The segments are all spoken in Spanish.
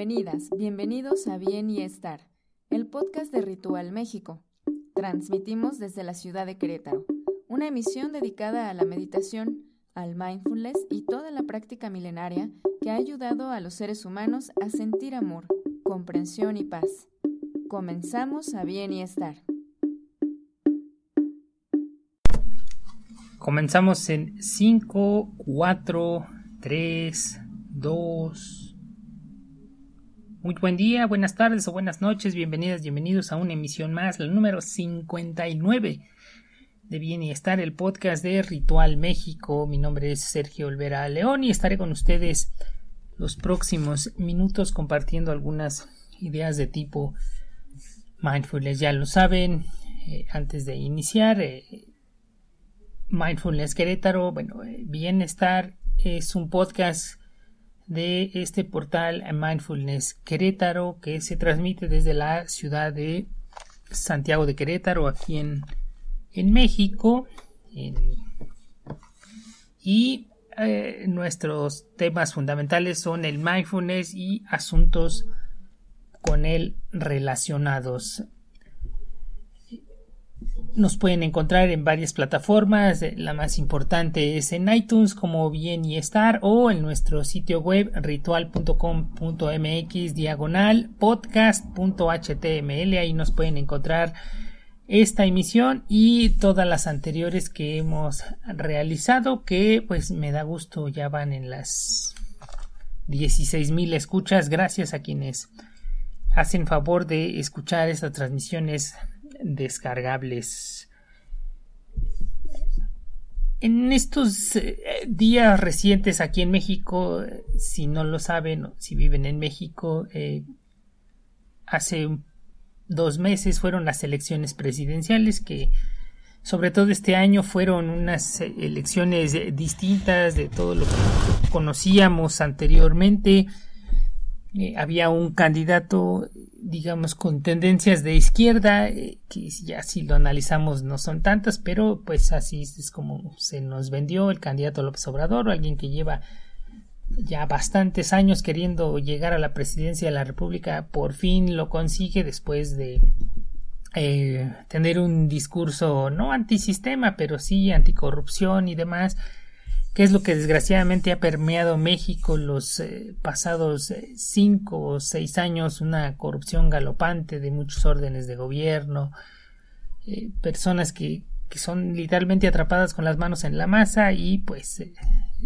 Bienvenidas, bienvenidos a Bien y Estar, el podcast de Ritual México. Transmitimos desde la ciudad de Querétaro, una emisión dedicada a la meditación, al mindfulness y toda la práctica milenaria que ha ayudado a los seres humanos a sentir amor, comprensión y paz. Comenzamos a Bien y Estar. Comenzamos en 5, 4, 3, 2, muy buen día, buenas tardes o buenas noches, bienvenidas, bienvenidos a una emisión más, la número 59 de Bienestar, el podcast de Ritual México. Mi nombre es Sergio Olvera León y estaré con ustedes los próximos minutos compartiendo algunas ideas de tipo mindfulness. Ya lo saben, eh, antes de iniciar, eh, Mindfulness Querétaro, bueno, eh, Bienestar es un podcast de este portal Mindfulness Querétaro que se transmite desde la ciudad de Santiago de Querétaro aquí en, en México. Y eh, nuestros temas fundamentales son el mindfulness y asuntos con él relacionados nos pueden encontrar en varias plataformas, la más importante es en iTunes como Bien y Estar o en nuestro sitio web ritual.com.mx diagonal podcast.html, ahí nos pueden encontrar esta emisión y todas las anteriores que hemos realizado que pues me da gusto ya van en las 16.000 escuchas. Gracias a quienes hacen favor de escuchar estas transmisiones descargables. En estos eh, días recientes aquí en México, si no lo saben, si viven en México, eh, hace dos meses fueron las elecciones presidenciales que sobre todo este año fueron unas elecciones distintas de todo lo que conocíamos anteriormente. Eh, había un candidato, digamos, con tendencias de izquierda, eh, que ya si lo analizamos no son tantas, pero pues así es como se nos vendió el candidato López Obrador, alguien que lleva ya bastantes años queriendo llegar a la presidencia de la República, por fin lo consigue después de eh, tener un discurso no antisistema, pero sí anticorrupción y demás que es lo que desgraciadamente ha permeado México los eh, pasados eh, cinco o seis años, una corrupción galopante de muchos órdenes de gobierno, eh, personas que, que, son literalmente atrapadas con las manos en la masa y pues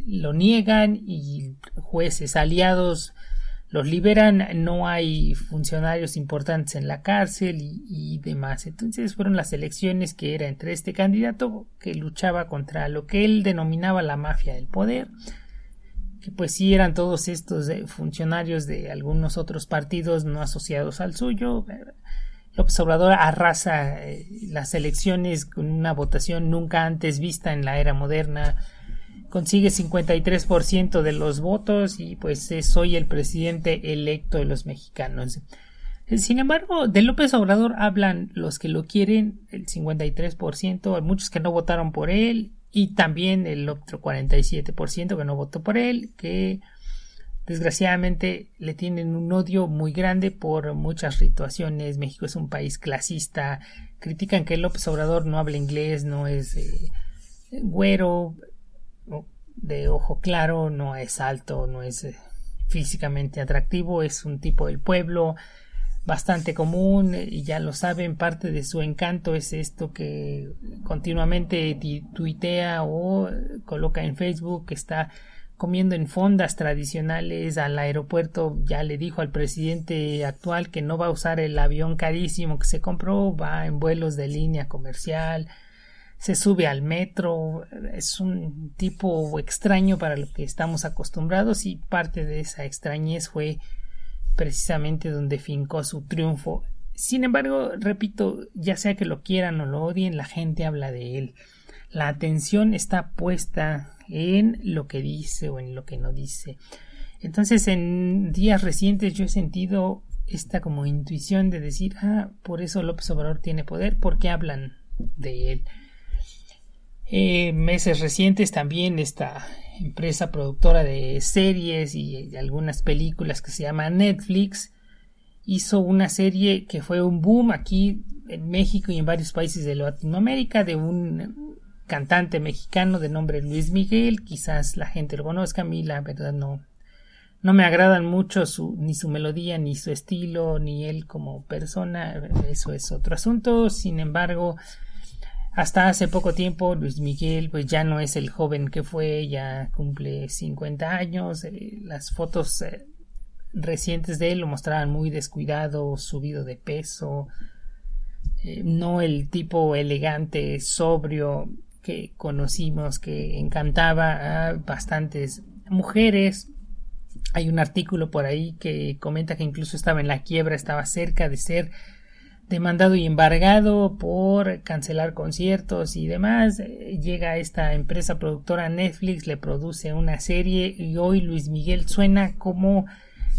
lo niegan y jueces aliados los liberan, no hay funcionarios importantes en la cárcel y, demás. Entonces fueron las elecciones que era entre este candidato que luchaba contra lo que él denominaba la mafia del poder, que pues sí eran todos estos eh, funcionarios de algunos otros partidos no asociados al suyo. López Obrador arrasa eh, las elecciones con una votación nunca antes vista en la era moderna consigue 53% de los votos y pues es hoy el presidente electo de los mexicanos. Sin embargo, de López Obrador hablan los que lo quieren, el 53%, hay muchos que no votaron por él y también el otro 47% que no votó por él, que desgraciadamente le tienen un odio muy grande por muchas situaciones. México es un país clasista, critican que López Obrador no habla inglés, no es eh, güero, de ojo claro, no es alto, no es eh, físicamente atractivo, es un tipo del pueblo bastante común y ya lo saben, parte de su encanto es esto que continuamente tuitea o coloca en Facebook que está comiendo en fondas tradicionales al aeropuerto. Ya le dijo al presidente actual que no va a usar el avión carísimo que se compró va en vuelos de línea comercial se sube al metro, es un tipo extraño para lo que estamos acostumbrados y parte de esa extrañez fue precisamente donde fincó su triunfo. Sin embargo, repito, ya sea que lo quieran o lo odien, la gente habla de él. La atención está puesta en lo que dice o en lo que no dice. Entonces, en días recientes yo he sentido esta como intuición de decir, ah, por eso López Obrador tiene poder, porque hablan de él Eh, meses recientes también esta empresa productora de series y de algunas películas que se llama Netflix hizo una serie que fue un boom aquí en México y en varios países de Latinoamérica de un cantante mexicano de nombre Luis Miguel quizás la gente lo conozca a mí la verdad no no me agradan mucho su, ni su melodía, ni su estilo, ni él como persona. Eso es otro asunto. Sin embargo, hasta hace poco tiempo Luis Miguel pues ya no es el joven que fue, ya cumple 50 años. Eh, las fotos eh, recientes de él lo mostraban muy descuidado, subido de peso. Eh, no el tipo elegante, sobrio que conocimos, que encantaba a bastantes mujeres hay un artículo por ahí que comenta que incluso estaba en la quiebra, estaba cerca de ser demandado y embargado por cancelar conciertos y demás. Llega esta empresa productora Netflix, le produce una serie y hoy Luis Miguel suena como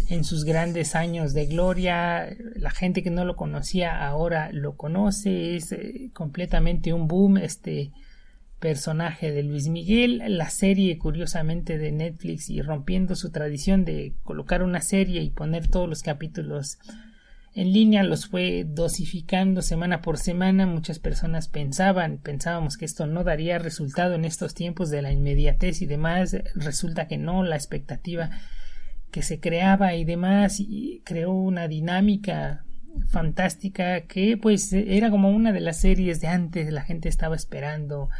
en sus grandes años de gloria. La gente que no lo conocía ahora lo conoce, es eh, completamente un boom este personaje de Luis Miguel, la serie curiosamente de Netflix y rompiendo su tradición de colocar una serie y poner todos los capítulos en línea los fue dosificando semana por semana. Muchas personas pensaban, pensábamos que esto no daría resultado en estos tiempos de la inmediatez y demás. Resulta que no, la expectativa que se creaba y demás y creó una dinámica fantástica que pues era como una de las series de antes la gente estaba esperando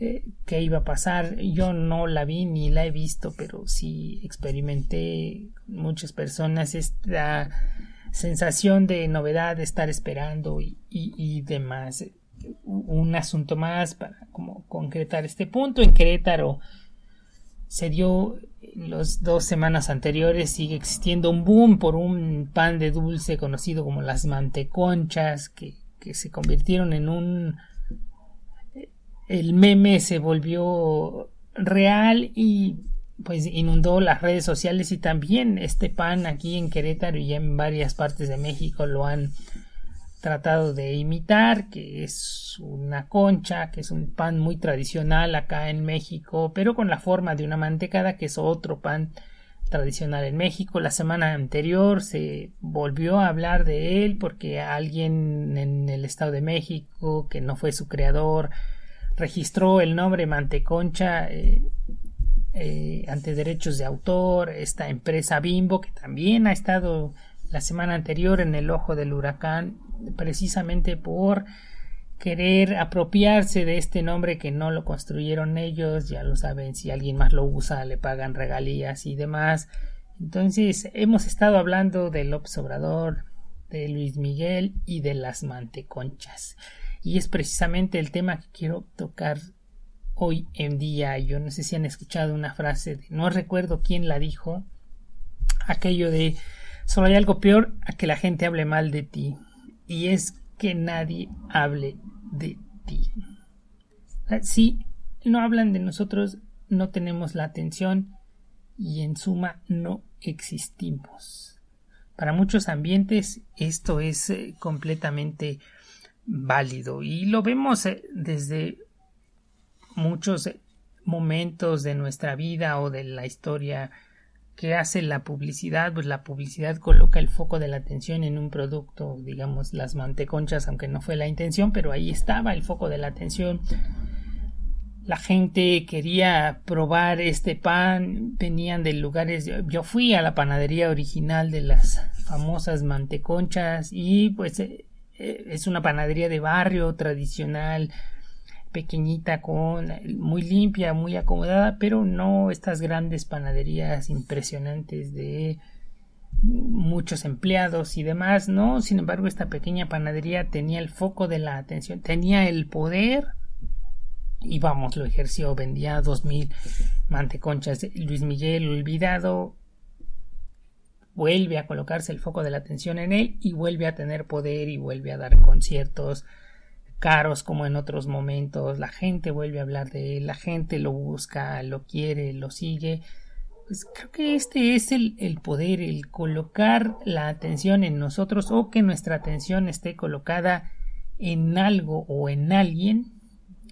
eh, qué iba a pasar. Yo no la vi ni la he visto, pero sí experimenté muchas personas esta sensación de novedad, de estar esperando y, y, demás. Un asunto más para como concretar este punto. En Querétaro se dio las dos semanas anteriores sigue existiendo un boom por un pan de dulce conocido como las manteconchas que, que se convirtieron en un el meme se volvió real y pues inundó las redes sociales y también este pan aquí en Querétaro y en varias partes de México lo han tratado de imitar, que es una concha, que es un pan muy tradicional acá en México, pero con la forma de una mantecada, que es otro pan tradicional en México. La semana anterior se volvió a hablar de él porque alguien en el Estado de México, que no fue su creador, registró el nombre Manteconcha eh, eh, ante derechos de autor, esta empresa Bimbo, que también ha estado la semana anterior en el ojo del huracán, precisamente por querer apropiarse de este nombre que no lo construyeron ellos, ya lo saben, si alguien más lo usa le pagan regalías y demás. Entonces hemos estado hablando del obsobrador, de Luis Miguel y de las manteconchas y es precisamente el tema que quiero tocar hoy en día. Yo no sé si han escuchado una frase, no recuerdo quién la dijo, aquello de solo hay algo peor a que la gente hable mal de ti y es que nadie hable de ti. Si no hablan de nosotros, no tenemos la atención y en suma no existimos. Para muchos ambientes esto es eh, completamente válido y lo vemos eh, desde muchos eh, momentos de nuestra vida o de la historia que hace la publicidad, pues la publicidad coloca el foco de la atención en un producto, digamos las manteconchas, aunque no fue la intención, pero ahí estaba el foco de la atención. La gente quería probar este pan, venían de lugares, yo fui a la panadería original de las famosas manteconchas y pues eh, eh, es una panadería de barrio tradicional, pequeñita, con muy limpia, muy acomodada, pero no estas grandes panaderías impresionantes de muchos empleados y demás, no, sin embargo esta pequeña panadería tenía el foco de la atención, tenía el poder y vamos, lo ejerció, vendía dos mil manteconchas. Luis Miguel olvidado vuelve a colocarse el foco de la atención en él y vuelve a tener poder y vuelve a dar conciertos caros como en otros momentos, la gente vuelve a hablar de él, la gente lo busca, lo quiere, lo sigue. Pues creo que este es el, el poder, el colocar la atención en nosotros o que nuestra atención esté colocada en algo o en alguien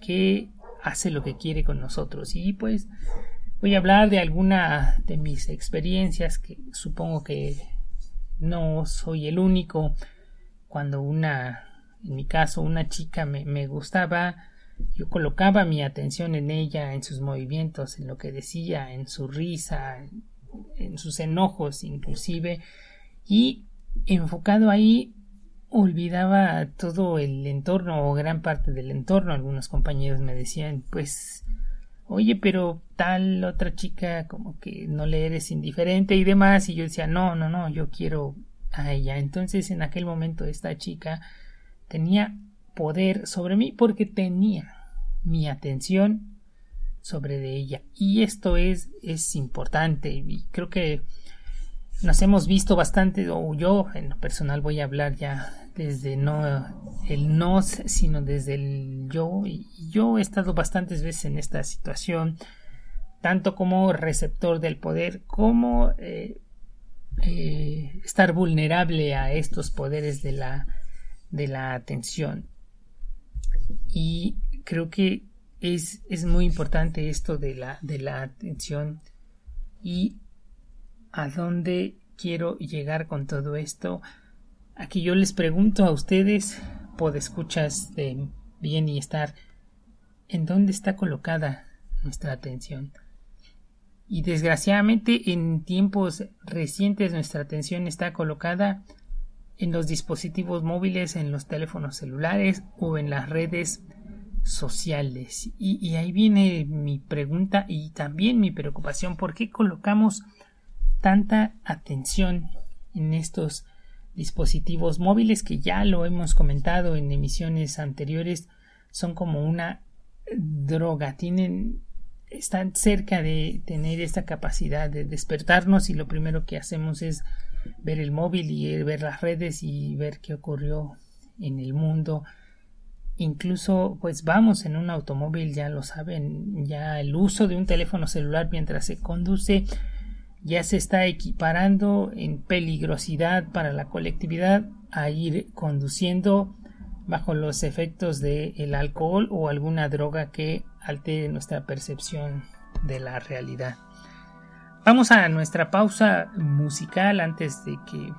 que hace lo que quiere con nosotros. Y pues voy a hablar de alguna de mis experiencias que supongo que no soy el único. Cuando una, en mi caso, una chica me, me gustaba, yo colocaba mi atención en ella, en sus movimientos, en lo que decía, en su risa, en sus enojos inclusive, y enfocado ahí olvidaba todo el entorno o gran parte del entorno. Algunos compañeros me decían, pues, oye, pero tal otra chica como que no le eres indiferente y demás. Y yo decía, no, no, no, yo quiero a ella. Entonces en aquel momento esta chica tenía poder sobre mí porque tenía mi atención sobre de ella. Y esto es, es importante y creo que nos hemos visto bastante, o yo en lo personal voy a hablar ya desde no el nos, sino desde el yo. Y yo he estado bastantes veces en esta situación, tanto como receptor del poder, como eh, eh, estar vulnerable a estos poderes de la, de la atención. Y creo que es, es muy importante esto de la, de la atención y a dónde quiero llegar con todo esto. Aquí yo les pregunto a ustedes, escuchas de bien y estar, ¿en dónde está colocada nuestra atención? Y desgraciadamente en tiempos recientes nuestra atención está colocada en los dispositivos móviles, en los teléfonos celulares o en las redes sociales. Y, ahí viene mi pregunta y también mi preocupación. ¿Por qué colocamos tanta atención en estos dispositivos móviles que ya lo hemos comentado en emisiones anteriores son como una droga tienen están cerca de tener esta capacidad de despertarnos y lo primero que hacemos es ver el móvil y ver las redes y ver qué ocurrió en el mundo incluso pues vamos en un automóvil ya lo saben ya el uso de un teléfono celular mientras se conduce ya se está equiparando en peligrosidad para la colectividad a ir conduciendo bajo los efectos del alcohol o alguna droga que altere nuestra percepción de la realidad. Vamos a nuestra pausa musical antes de que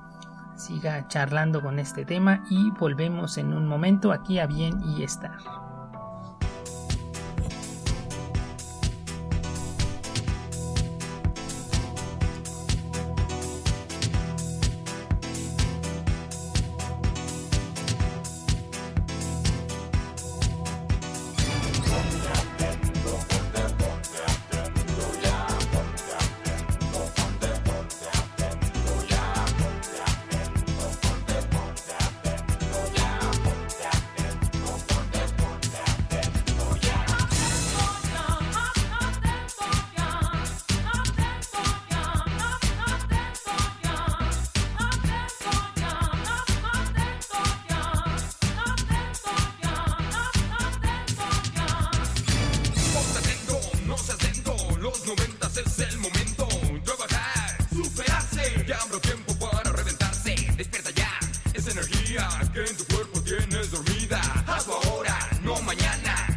siga charlando con este tema y volvemos en un momento aquí a bien y estar. mañana.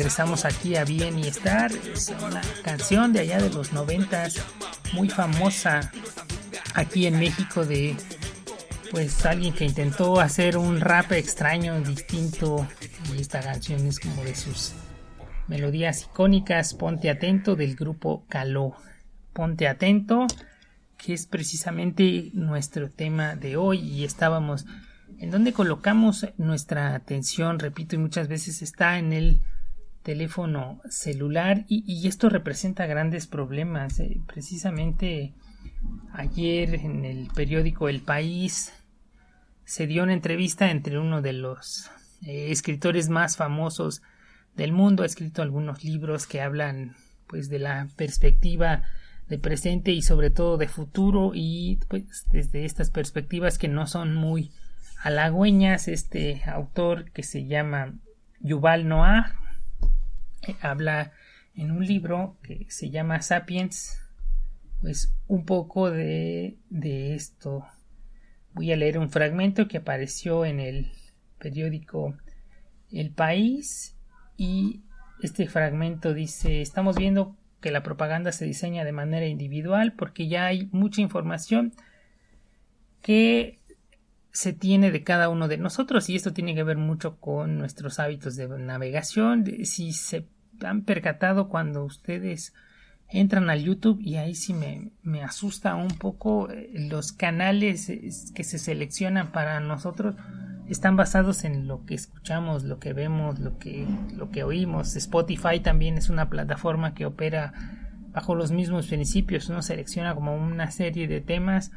Regresamos aquí a Bien y Estar. Es una canción de allá de los noventas, muy famosa aquí en México de pues alguien que intentó hacer un rap extraño, distinto. Y esta canción es como de sus melodías icónicas. Ponte atento del grupo Caló. Ponte atento, que es precisamente nuestro tema de hoy. Y estábamos en donde colocamos nuestra atención, repito, y muchas veces está en el teléfono celular y, esto representa grandes problemas. Eh, precisamente ayer en el periódico El País se dio una entrevista entre uno de los eh, escritores más famosos del mundo. Ha escrito algunos libros que hablan pues de la perspectiva de presente y sobre todo de futuro y pues desde estas perspectivas que no son muy halagüeñas este autor que se llama Yuval Noah habla en un libro que se llama Sapiens, pues un poco de, de esto. Voy a leer un fragmento que apareció en el periódico El País y este fragmento dice estamos viendo que la propaganda se diseña de manera individual porque ya hay mucha información que se tiene de cada uno de nosotros y esto tiene que ver mucho con nuestros hábitos de navegación. Si se han percatado cuando ustedes entran al YouTube y ahí sí me, me asusta un poco eh, los canales eh, que se seleccionan para nosotros están basados en lo que escuchamos, lo que vemos, lo que, lo que oímos. Spotify también es una plataforma que opera bajo los mismos principios. Uno selecciona como una serie de temas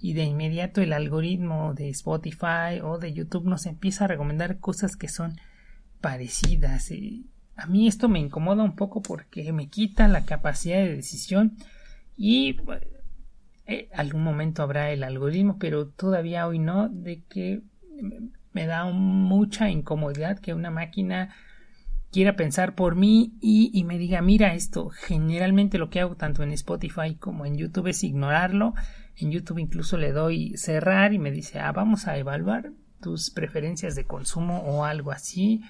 y de inmediato el algoritmo de Spotify o de YouTube nos empieza a recomendar cosas que son parecidas. A mí esto me incomoda un poco porque me quita la capacidad de decisión y eh, algún momento habrá el algoritmo, pero todavía hoy no, de que me da mucha incomodidad que una máquina quiera pensar por mí y, y, me diga mira esto generalmente lo que hago tanto en Spotify como en YouTube es ignorarlo en YouTube incluso le doy cerrar y me dice, ah, vamos a evaluar tus preferencias de consumo o algo así.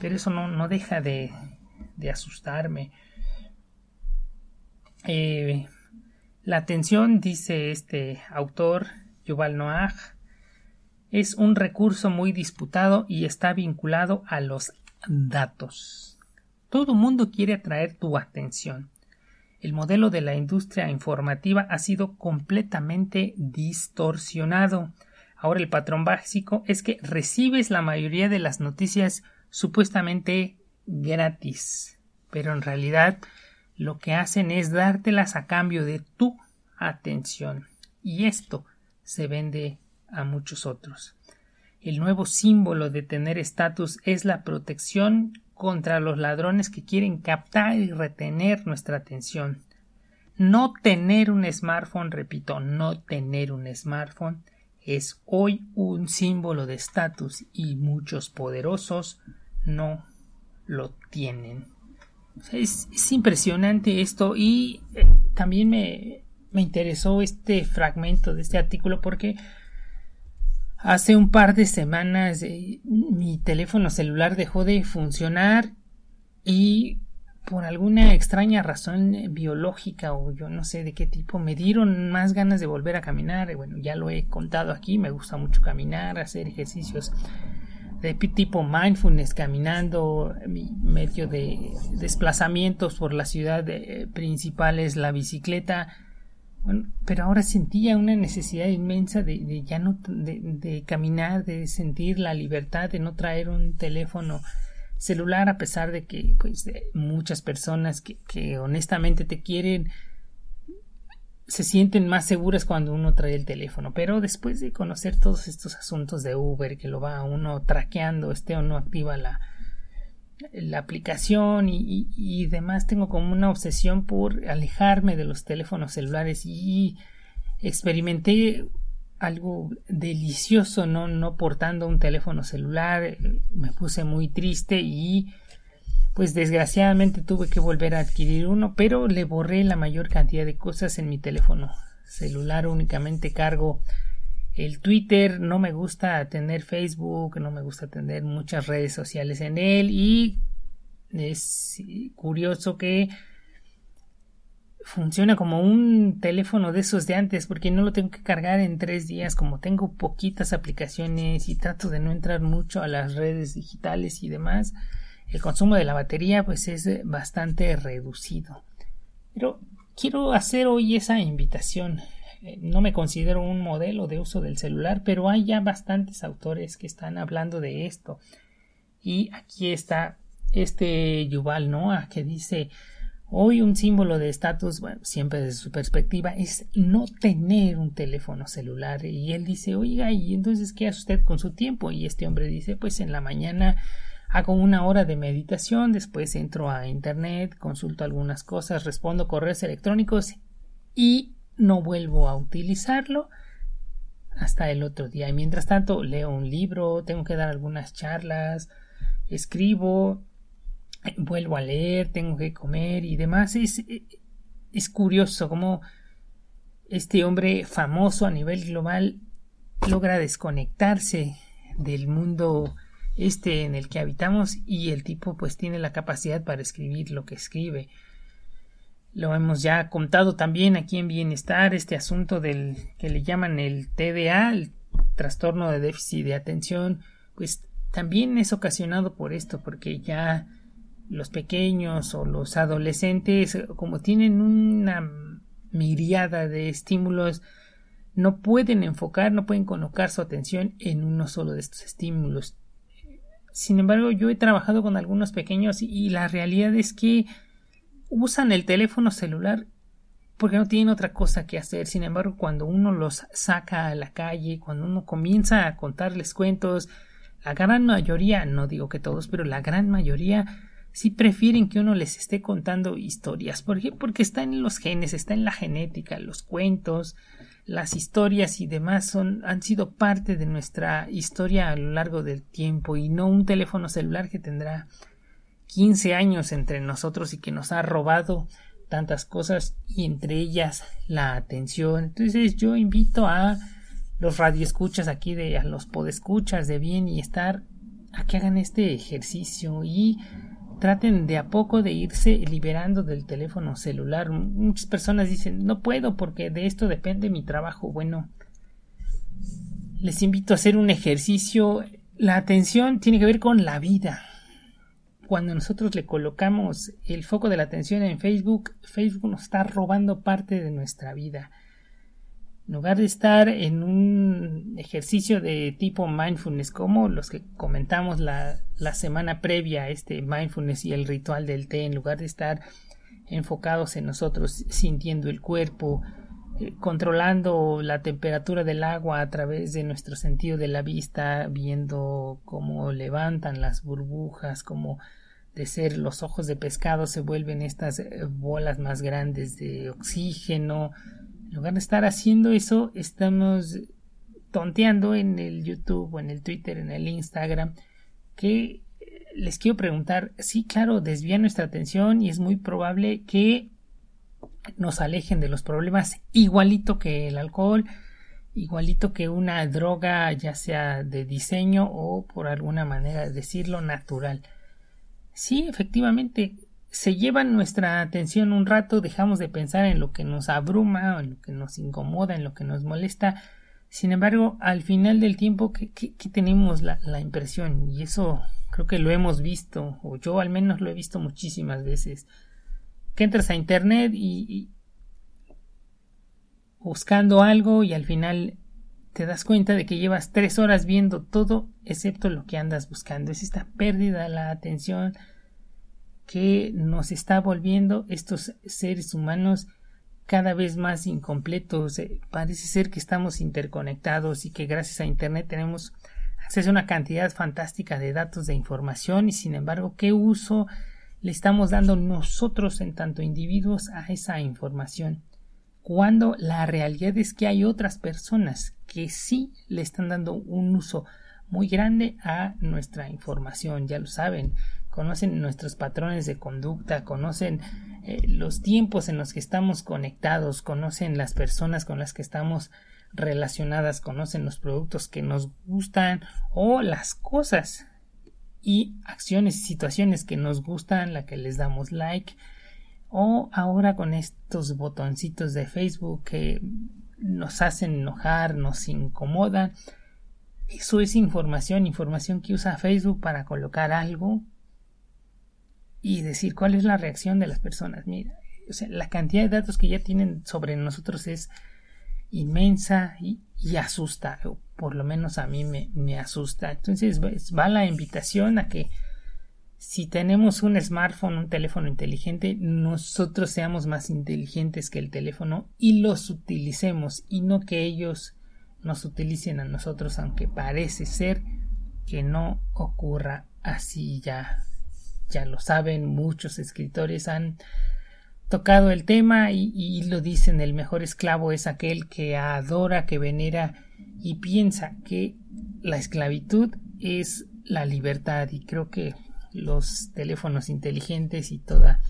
Pero eso no, no deja de, de asustarme. Eh, la atención, dice este autor, Yuval Noah, es un recurso muy disputado y está vinculado a los datos. Todo mundo quiere atraer tu atención el modelo de la industria informativa ha sido completamente distorsionado. Ahora el patrón básico es que recibes la mayoría de las noticias supuestamente gratis, pero en realidad lo que hacen es dártelas a cambio de tu atención y esto se vende a muchos otros. El nuevo símbolo de tener estatus es la protección contra los ladrones que quieren captar y retener nuestra atención. No tener un smartphone, repito, no tener un smartphone es hoy un símbolo de estatus y muchos poderosos no lo tienen. Es, impresionante esto y eh, también me, me interesó este fragmento de este artículo porque Hace un par de semanas eh, mi teléfono celular dejó de funcionar y por alguna extraña razón biológica o yo no sé de qué tipo me dieron más ganas de volver a caminar. Bueno, ya lo he contado aquí, me gusta mucho caminar, hacer ejercicios de tipo mindfulness, caminando, mi medio de desplazamientos por la ciudad eh, principal es la bicicleta. Pero ahora sentía una necesidad inmensa de, ya no de caminar, de sentir la libertad, de no traer un teléfono celular a pesar de que pues muchas personas que, que honestamente te quieren se sienten más seguras cuando uno trae el teléfono. Pero después de conocer todos estos asuntos de Uber que lo va uno traqueando esté o no activa la la aplicación y, y, demás tengo como una obsesión por alejarme de los teléfonos celulares y experimenté algo delicioso, no, no portando un teléfono celular, eh, me puse muy triste y pues desgraciadamente tuve que volver a adquirir uno, pero le borré la mayor cantidad de cosas en mi teléfono celular, únicamente cargo el Twitter, no me gusta tener Facebook, no me gusta tener muchas redes sociales en él y es curioso que funciona como un teléfono de esos de antes porque no lo tengo que cargar en tres días como tengo poquitas aplicaciones y trato de no entrar mucho a las redes digitales y demás el consumo de la batería pues es bastante reducido. Pero quiero hacer hoy esa invitación no me considero un modelo de uso del celular pero hay ya bastantes autores que están hablando de esto y aquí está este Yuval Noah que dice Hoy un símbolo de estatus, bueno, siempre desde su perspectiva, es no tener un teléfono celular. Y él dice, oiga, ¿y entonces qué hace usted con su tiempo? Y este hombre dice, pues en la mañana hago una hora de meditación, después entro a internet, consulto algunas cosas, respondo correos electrónicos y no vuelvo a utilizarlo hasta el otro día. Y mientras tanto leo un libro, tengo que dar algunas charlas, escribo, vuelvo a leer, tengo que comer y demás. Es, es curioso cómo este hombre famoso a nivel global logra desconectarse del mundo este en el que habitamos y el tipo pues tiene la capacidad para escribir lo que escribe. Lo hemos ya contado también aquí en Bienestar, este asunto del que le llaman el TDA, el trastorno de déficit de atención, pues también es ocasionado por esto, porque ya los pequeños o los adolescentes, como tienen una miriada de estímulos, no pueden enfocar, no pueden colocar su atención en uno solo de estos estímulos. Sin embargo, yo he trabajado con algunos pequeños y la realidad es que usan el teléfono celular porque no tienen otra cosa que hacer. Sin embargo, cuando uno los saca a la calle, cuando uno comienza a contarles cuentos, la gran mayoría, no digo que todos, pero la gran mayoría si prefieren que uno les esté contando historias. ¿Por qué? Porque está en los genes, está en la genética, los cuentos, las historias y demás son, han sido parte de nuestra historia a lo largo del tiempo y no un teléfono celular que tendrá 15 años entre nosotros y que nos ha robado tantas cosas y entre ellas la atención. Entonces yo invito a los radioescuchas aquí de a los podescuchas de bien y estar a que hagan este ejercicio y traten de a poco de irse liberando del teléfono celular. Muchas personas dicen no puedo porque de esto depende mi trabajo. Bueno, les invito a hacer un ejercicio. La atención tiene que ver con la vida. Cuando nosotros le colocamos el foco de la atención en Facebook, Facebook nos está robando parte de nuestra vida. En lugar de estar en un ejercicio de tipo mindfulness como los que comentamos la, semana previa este mindfulness y el ritual del té, en lugar de estar enfocados en nosotros sintiendo el cuerpo, controlando la temperatura del agua a través de nuestro sentido de la vista, viendo cómo levantan las burbujas, cómo de ser los ojos de pescado se vuelven estas eh, bolas más grandes de oxígeno, en lugar de estar haciendo eso, estamos tonteando en el YouTube o en el Twitter, en el Instagram, que les quiero preguntar, sí, claro, desvía nuestra atención y es muy probable que nos alejen de los problemas igualito que el alcohol, igualito que una droga, ya sea de diseño o por alguna manera decirlo natural. Sí, efectivamente, se llevan nuestra atención un rato, dejamos de pensar en lo que nos abruma, en lo que nos incomoda, en lo que nos molesta. Sin embargo, al final del tiempo, ¿qué, tenemos la, impresión? Y eso creo que lo hemos visto, o yo al menos lo he visto muchísimas veces, que entras a internet y buscando algo y al final te das cuenta de que llevas tres horas viendo todo excepto lo que andas buscando. Es esta pérdida de la atención, que nos está volviendo estos seres humanos cada vez más incompletos. Eh, parece ser que estamos interconectados y que gracias a Internet tenemos acceso a una cantidad fantástica de datos de información y sin embargo, ¿qué uso le estamos dando nosotros en tanto individuos a esa información? Cuando la realidad es que hay otras personas que sí le están dando un uso muy grande a nuestra información, ya lo saben, conocen nuestros patrones de conducta, conocen eh, los tiempos en los que estamos conectados, conocen las personas con las que estamos relacionadas, conocen los productos que nos gustan o las cosas y acciones y situaciones que nos gustan, la que les damos like o ahora con estos botoncitos de Facebook que nos hacen enojar, nos incomodan. Eso es información, información que usa Facebook para colocar algo y decir cuál es la reacción de las personas. Mira, o sea, la cantidad de datos que ya tienen sobre nosotros es inmensa y, asusta, o por lo menos a mí me, me asusta. Entonces va la invitación a que si tenemos un smartphone, un teléfono inteligente, nosotros seamos más inteligentes que el teléfono y los utilicemos y no que ellos nos utilicen a nosotros, aunque parece ser que no ocurra así ya ya lo saben, muchos escritores han tocado el tema y, lo dicen, el mejor esclavo es aquel que adora, que venera y piensa que la esclavitud es la libertad. Y creo que los teléfonos inteligentes y toda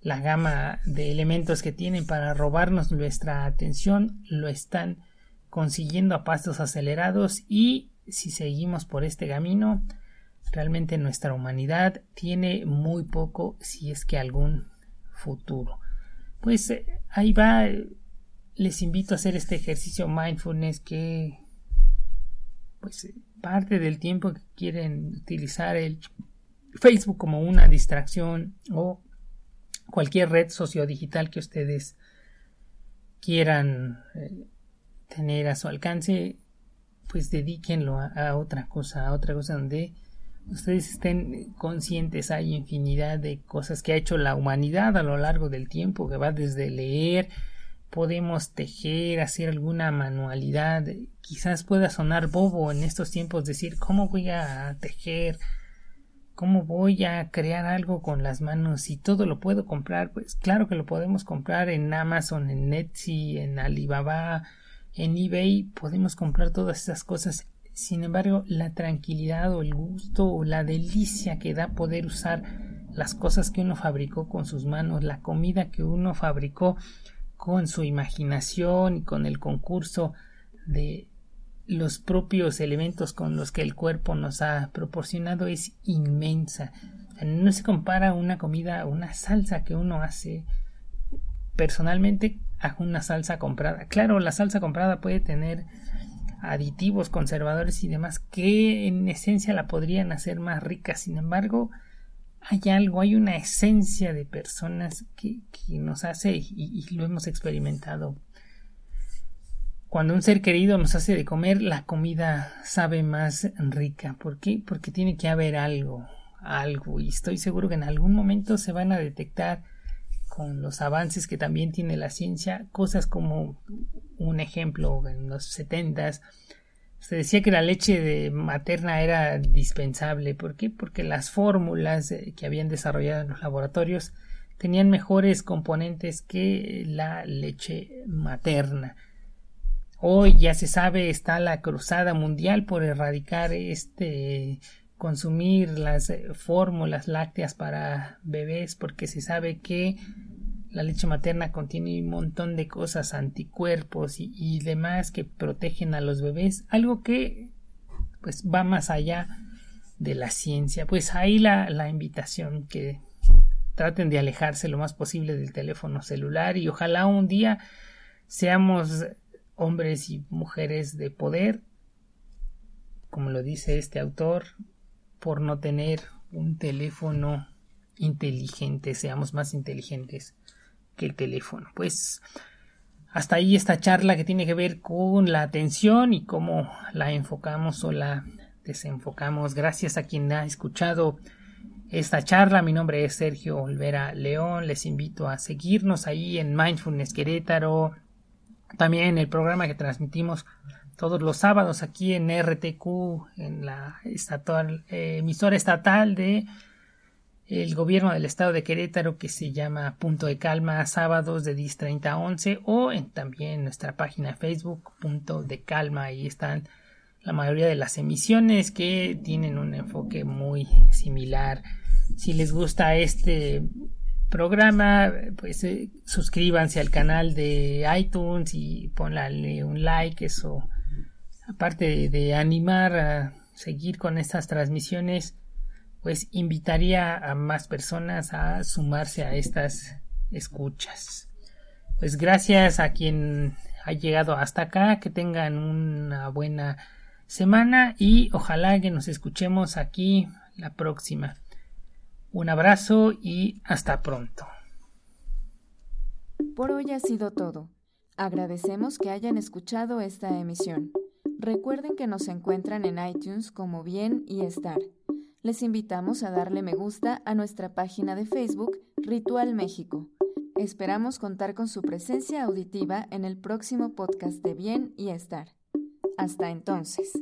la gama de elementos que tienen para robarnos nuestra atención lo están consiguiendo a pasos acelerados. Y si seguimos por este camino Realmente nuestra humanidad tiene muy poco, si es que algún futuro. Pues eh, ahí va, les invito a hacer este ejercicio mindfulness que pues eh, parte del tiempo que quieren utilizar el Facebook como una distracción o cualquier red sociodigital que ustedes quieran eh, tener a su alcance, pues dedíquenlo a, otra cosa, a otra cosa donde ustedes estén conscientes, hay infinidad de cosas que ha hecho la humanidad a lo largo del tiempo, que va desde leer, podemos tejer, hacer alguna manualidad, quizás pueda sonar bobo en estos tiempos decir cómo voy a tejer, cómo voy a crear algo con las manos y todo lo puedo comprar, pues claro que lo podemos comprar en Amazon, en Etsy, en Alibaba, en eBay, podemos comprar todas esas cosas sin embargo, la tranquilidad o el gusto o la delicia que da poder usar las cosas que uno fabricó con sus manos, la comida que uno fabricó con su imaginación y con el concurso de los propios elementos con los que el cuerpo nos ha proporcionado es inmensa. No se compara una comida, una salsa que uno hace personalmente a una salsa comprada. Claro, la salsa comprada puede tener aditivos, conservadores y demás que en esencia la podrían hacer más rica. Sin embargo, hay algo, hay una esencia de personas que, nos hace y, lo hemos experimentado. Cuando un ser querido nos hace de comer, la comida sabe más rica. ¿Por qué? Porque tiene que haber algo, algo. Y estoy seguro que en algún momento se van a detectar con los avances que también tiene la ciencia, cosas como un ejemplo en los setentas se decía que la leche de materna era dispensable. ¿Por qué? Porque las fórmulas eh, que habían desarrollado en los laboratorios tenían mejores componentes que la leche materna. Hoy ya se sabe está la cruzada mundial por erradicar este consumir las eh, fórmulas lácteas para bebés porque se sabe que la leche materna contiene un montón de cosas, anticuerpos y, demás que protegen a los bebés, algo que pues va más allá de la ciencia. Pues ahí la, la invitación que traten de alejarse lo más posible del teléfono celular y ojalá un día seamos hombres y mujeres de poder, como lo dice este autor, por no tener un teléfono inteligente, seamos más inteligentes el teléfono. Pues hasta ahí esta charla que tiene que ver con la atención y cómo la enfocamos o la desenfocamos. Gracias a quien ha escuchado esta charla. Mi nombre es Sergio Olvera León. Les invito a seguirnos ahí en Mindfulness Querétaro. También el programa que transmitimos todos los sábados aquí en RTQ, en la estatal, eh, emisora estatal de el gobierno del estado de Querétaro que se llama Punto de Calma sábados de 10 30 a 11 o en, también nuestra página Facebook Punto de Calma. Ahí están la mayoría de las emisiones que tienen un enfoque muy similar. Si les gusta este programa pues eh, suscríbanse al canal de iTunes y ponle un like eso. Aparte de animar a seguir con estas transmisiones pues invitaría a más personas a sumarse a estas escuchas. Pues gracias a quien ha llegado hasta acá, que tengan una buena semana y ojalá que nos escuchemos aquí la próxima. Un abrazo y hasta pronto. Por hoy ha sido todo. Agradecemos que hayan escuchado esta emisión. Recuerden que nos encuentran en iTunes como Bien y Estar les invitamos a darle me gusta a nuestra página de Facebook Ritual México. Esperamos contar con su presencia auditiva en el próximo podcast de Bien y Estar. Hasta entonces.